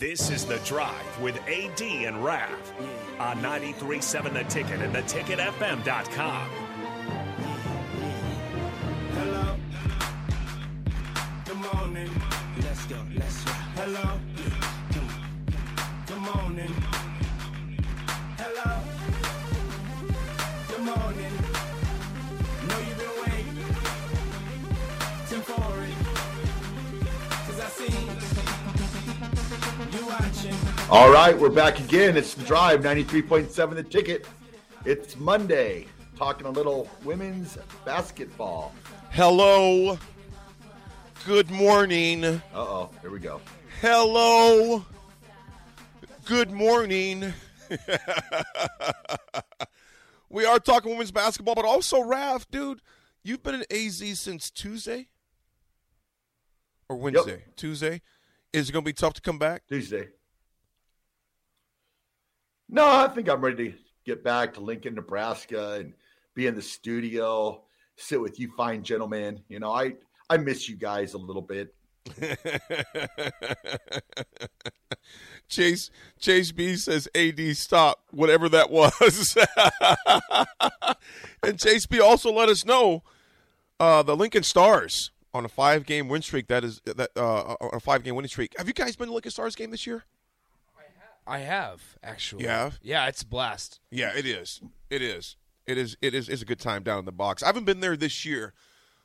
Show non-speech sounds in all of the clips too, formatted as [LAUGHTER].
This is The Drive with AD and Rav on 93.7 The Ticket and theticketfm.com. All right, we're back again. It's the drive 93.7 the ticket. It's Monday, talking a little women's basketball. Hello. Good morning. Uh oh, here we go. Hello. Good morning. [LAUGHS] we are talking women's basketball, but also Raf, dude. You've been in AZ since Tuesday or Wednesday? Tuesday. Is it going to be tough to come back? Tuesday. No, I think I'm ready to get back to Lincoln, Nebraska and be in the studio, sit with you fine gentlemen. You know, I I miss you guys a little bit. [LAUGHS] Chase Chase B says, "AD, stop whatever that [LAUGHS] was." [LAUGHS] and Chase B also let us know uh, the Lincoln Stars on a five game win streak. That is that uh, on a five game winning streak. Have you guys been to Lincoln Stars game this year? I have actually. Have? Yeah, it's a blast. Yeah, it is. It is. It is. It is. It's a good time down in the box. I haven't been there this year,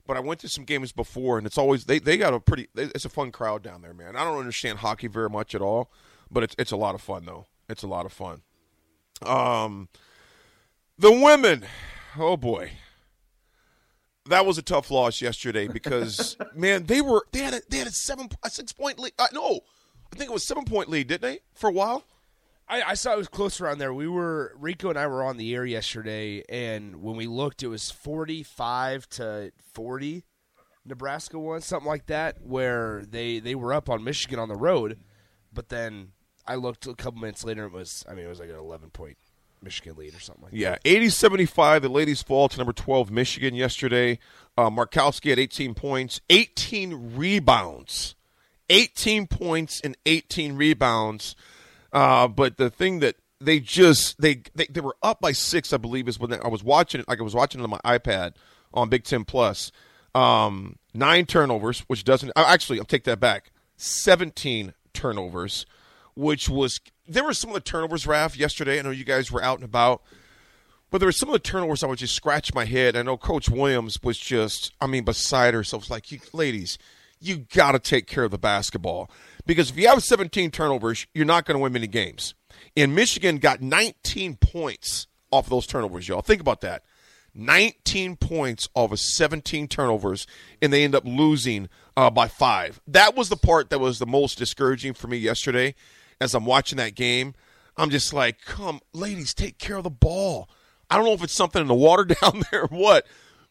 but I went to some games before, and it's always they they got a pretty. It's a fun crowd down there, man. I don't understand hockey very much at all, but it's it's a lot of fun though. It's a lot of fun. Um, the women. Oh boy. That was a tough loss yesterday because [LAUGHS] man, they were they had a they had a seven a six point lead. Uh, no, I think it was seven point lead, didn't they? For a while. I, I saw it was close around there. We were Rico and I were on the air yesterday, and when we looked, it was forty-five to forty. Nebraska won something like that, where they they were up on Michigan on the road, but then I looked a couple minutes later. It was I mean it was like an eleven point Michigan lead or something like that. Yeah, 80 75. The ladies fall to number 12, Michigan, yesterday. Uh, Markowski had 18 points, 18 rebounds. 18 points and 18 rebounds. Uh, but the thing that they just they, they they were up by six, I believe, is when I was watching it. Like I was watching it on my iPad on Big Ten Plus. Um, nine turnovers, which doesn't actually. I'll take that back. Seventeen turnovers, which was there were some of the turnovers, Raf, yesterday. I know you guys were out and about, but there were some of the turnovers I would just scratch my head. I know Coach Williams was just, I mean, beside herself. Like, ladies, you got to take care of the basketball because if you have 17 turnovers, you're not going to win many games. And Michigan got 19 points off of those turnovers, y'all. Think about that. 19 points off of 17 turnovers, and they end up losing uh, by five. That was the part that was the most discouraging for me yesterday as I'm watching that game. I'm just like, come, ladies, take care of the ball. I don't know if it's something in the water [LAUGHS] down there or what,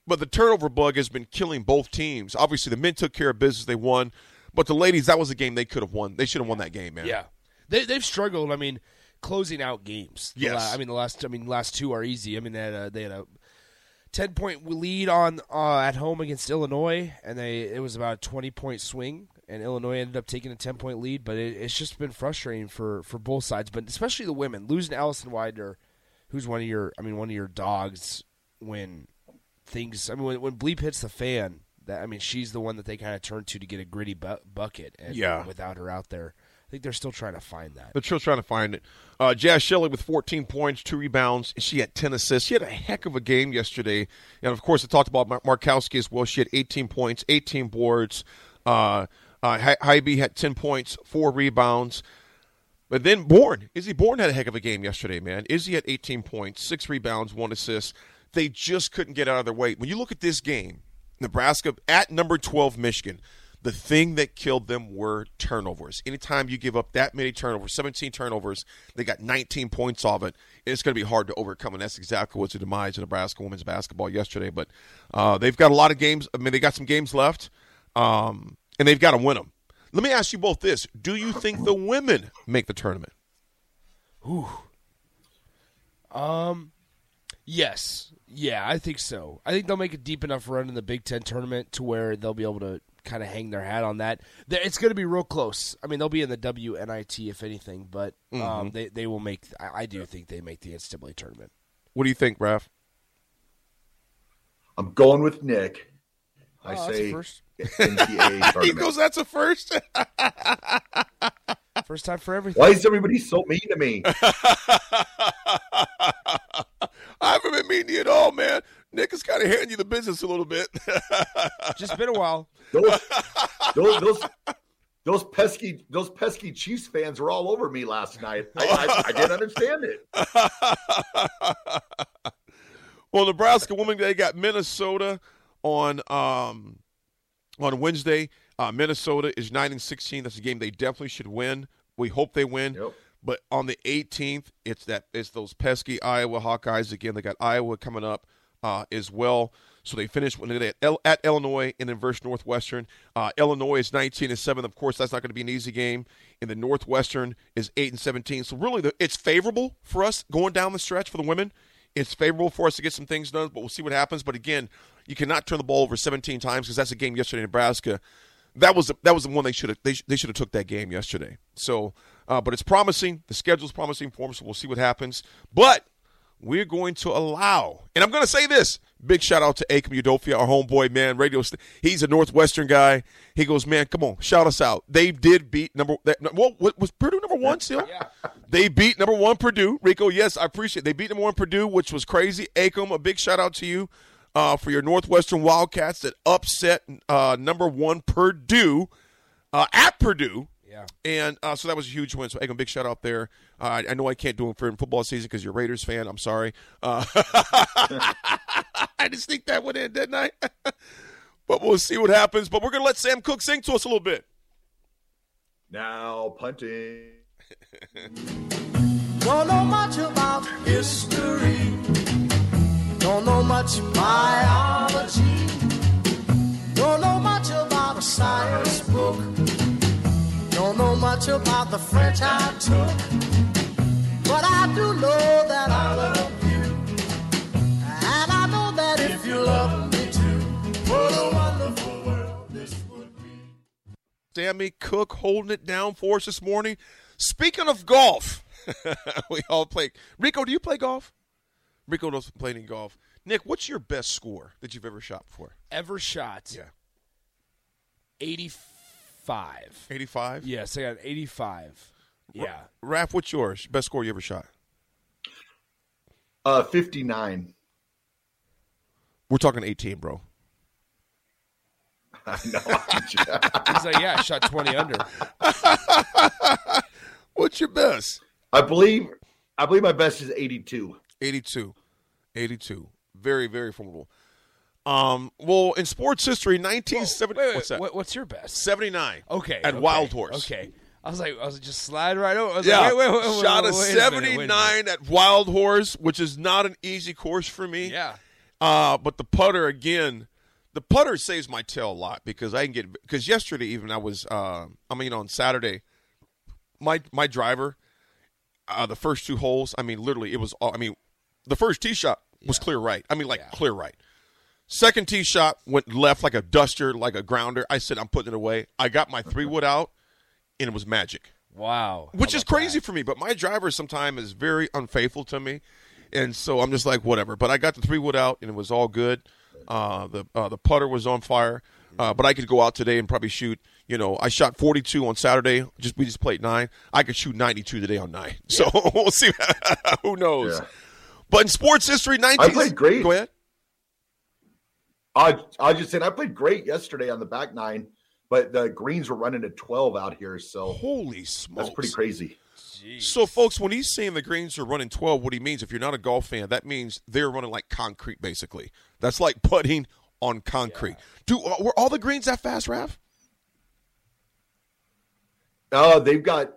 but the turnover bug has been killing both teams. Obviously, the men took care of business; they won. But the ladies, that was a game they could have won. They should have won that game, man. Yeah, they they've struggled. I mean, closing out games. Yes. la- I mean the last. I mean last two are easy. I mean they had a, they had a ten point lead on uh, at home against Illinois, and they it was about a twenty point swing, and Illinois ended up taking a ten point lead. But it, it's just been frustrating for for both sides, but especially the women losing Allison Weidner, who's one of your I mean one of your dogs when things. I mean when, when bleep hits the fan. That, I mean, she's the one that they kind of turn to to get a gritty bu- bucket, and Yeah. without her out there, I think they're still trying to find that. They're still trying to find it. Uh, Jaz Shelley with 14 points, two rebounds. She had 10 assists. She had a heck of a game yesterday. And of course, I talked about Mar- Markowski as well. She had 18 points, 18 boards. Uh, uh, Hy- Haiby had 10 points, four rebounds. But then Bourne, Izzy Bourne had a heck of a game yesterday, man. Izzy had 18 points, six rebounds, one assist. They just couldn't get out of their way. When you look at this game, Nebraska at number 12, Michigan, the thing that killed them were turnovers. Anytime you give up that many turnovers, 17 turnovers, they got 19 points off it. It's going to be hard to overcome, and that's exactly what's the demise of Nebraska women's basketball yesterday. But uh, they've got a lot of games. I mean, they got some games left, um, and they've got to win them. Let me ask you both this: Do you think the women make the tournament? Um, yes. Yeah, I think so. I think they'll make a deep enough run in the Big Ten tournament to where they'll be able to kind of hang their hat on that. It's going to be real close. I mean, they'll be in the WNIT if anything, but Mm-hmm. um, they they will make. I, I do think they make the NCAA tournament. What do you think, Raph? I'm going with Nick. I Oh, that's a say first. NCAA [LAUGHS] He goes, "That's a first. [LAUGHS] First time for everything. Why is everybody so mean to me? [LAUGHS] I haven't been mean to you at all, man. Nick is kind of handing you the business a little bit. [LAUGHS] Just been a while. Those, those, those, those pesky, those pesky Chiefs fans were all over me last night. I, I, I didn't understand it. [LAUGHS] well, Nebraska women they got Minnesota on um, on Wednesday. Uh, Minnesota is nine and sixteen. That's a game they definitely should win. We hope they win. Yep. But on the 18th, it's that it's those pesky Iowa Hawkeyes again. They got Iowa coming up uh, as well. So they finished at, Illinois and then versus Northwestern. Uh, Illinois is 19 and seven. Of course, that's not going to be an easy game. And the Northwestern is eight and 17. So really, the, it's favorable for us going down the stretch for the women. It's favorable for us to get some things done, but we'll see what happens. But again, you cannot turn the ball over 17 times because that's a game yesterday in Nebraska that was the, that was the one they should have they, they should have took that game yesterday. So, uh, but it's promising. The schedule's promising for them, so we'll see what happens. But we're going to allow, and I'm going to say this: big shout out to Akam Udofia, our homeboy man, radio. St- he's a Northwestern guy. He goes, man, come on, shout us out. They did beat number. That, what, what was Purdue number one still? Yeah. They beat number one Purdue. Rico, yes, I appreciate. It. They beat number one Purdue, which was crazy. Akam, a big shout out to you uh, for your Northwestern Wildcats that upset uh, number one Purdue uh, at Purdue. Yeah. And uh, so that was a huge win. So, Egan, big shout out there. Uh, I, I know I can't do it for in football season because you're a Raiders fan. I'm sorry. Uh, [LAUGHS] I just sneak that one in, didn't I? [LAUGHS] but we'll see what happens. But we're going to let Sam Cooke sing to us a little bit. Now punting. [LAUGHS] Don't know much about history. Don't know much biology. Don't know much about a science book. Don't know much about the French I took. But I do know that I love you. And I know that if you love me too, what a wonderful world this would be. Sammy Cooke holding it down for us this morning. Speaking of golf, [LAUGHS] we all play. Rico, do you play golf? Rico doesn't play any golf. Nick, what's your best score that you've ever shot before? Ever shot? Yeah. 85. 85? Yes, I got an 85. Yeah. Raph, what's yours? Best score you ever shot? Uh, 59. We're talking 18, bro. [LAUGHS] I know. He's like, yeah, I shot 20 under. [LAUGHS] What's your best? I believe, I believe my best is 82. 82. 82. Very, very formidable. Um, well, in sports history, 1970. Wait, wait, what's that? what- what's your best? 79. Okay. At okay, Wild Horse. Okay. I was like, I was just slide right over. I was Yeah. like, wait, wait, Shot a 79 a minute. at Wild Horse, which is not an easy course for me. Yeah. Uh, but the putter again, the putter saves my tail a lot because I can get because yesterday even I was uh, I mean on Saturday, my my driver, uh, the first two holes, I mean literally it was all, I mean the first tee shot was clear right. I mean like clear right. Second tee shot went left like a duster, like a grounder. I said I'm putting it away. I got my three wood out, and it was magic Wow. Which is about that? crazy for me. But my driver sometimes is very unfaithful to me, and so I'm just like whatever. But I got the three wood out, and it was all good. Uh, the uh, the putter was on fire, uh, but I could go out today and probably shoot. You know, I shot 42 on Saturday. Just we just played nine. I could shoot 92 today on nine. [LAUGHS] So we'll see. [LAUGHS] Who knows? Yeah. But in sports history, 19. I played great. Go ahead. I I just said I played great yesterday on the back nine, but the greens were running at 12 out here, so Holy smokes! that's pretty crazy. So, folks, when he's saying the greens are running 12, what he means, if you're not a golf fan, that means they're running like concrete, basically. That's like putting on concrete. Do uh, were all the greens that fast, Raph? Oh, they've got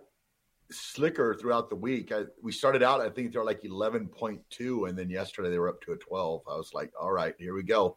slicker throughout the week. I, we started out, I think they're like 11.2, and then yesterday they were up to a 12. I was like, all right, here we go.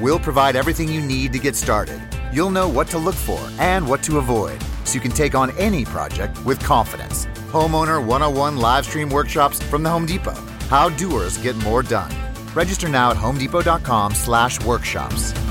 we'll provide everything you need to get started. You'll know what to look for and what to avoid so you can take on any project with confidence. Homeowner 101 live stream workshops from the Home Depot. How doers get more done. Register now at homedepot.com/workshops.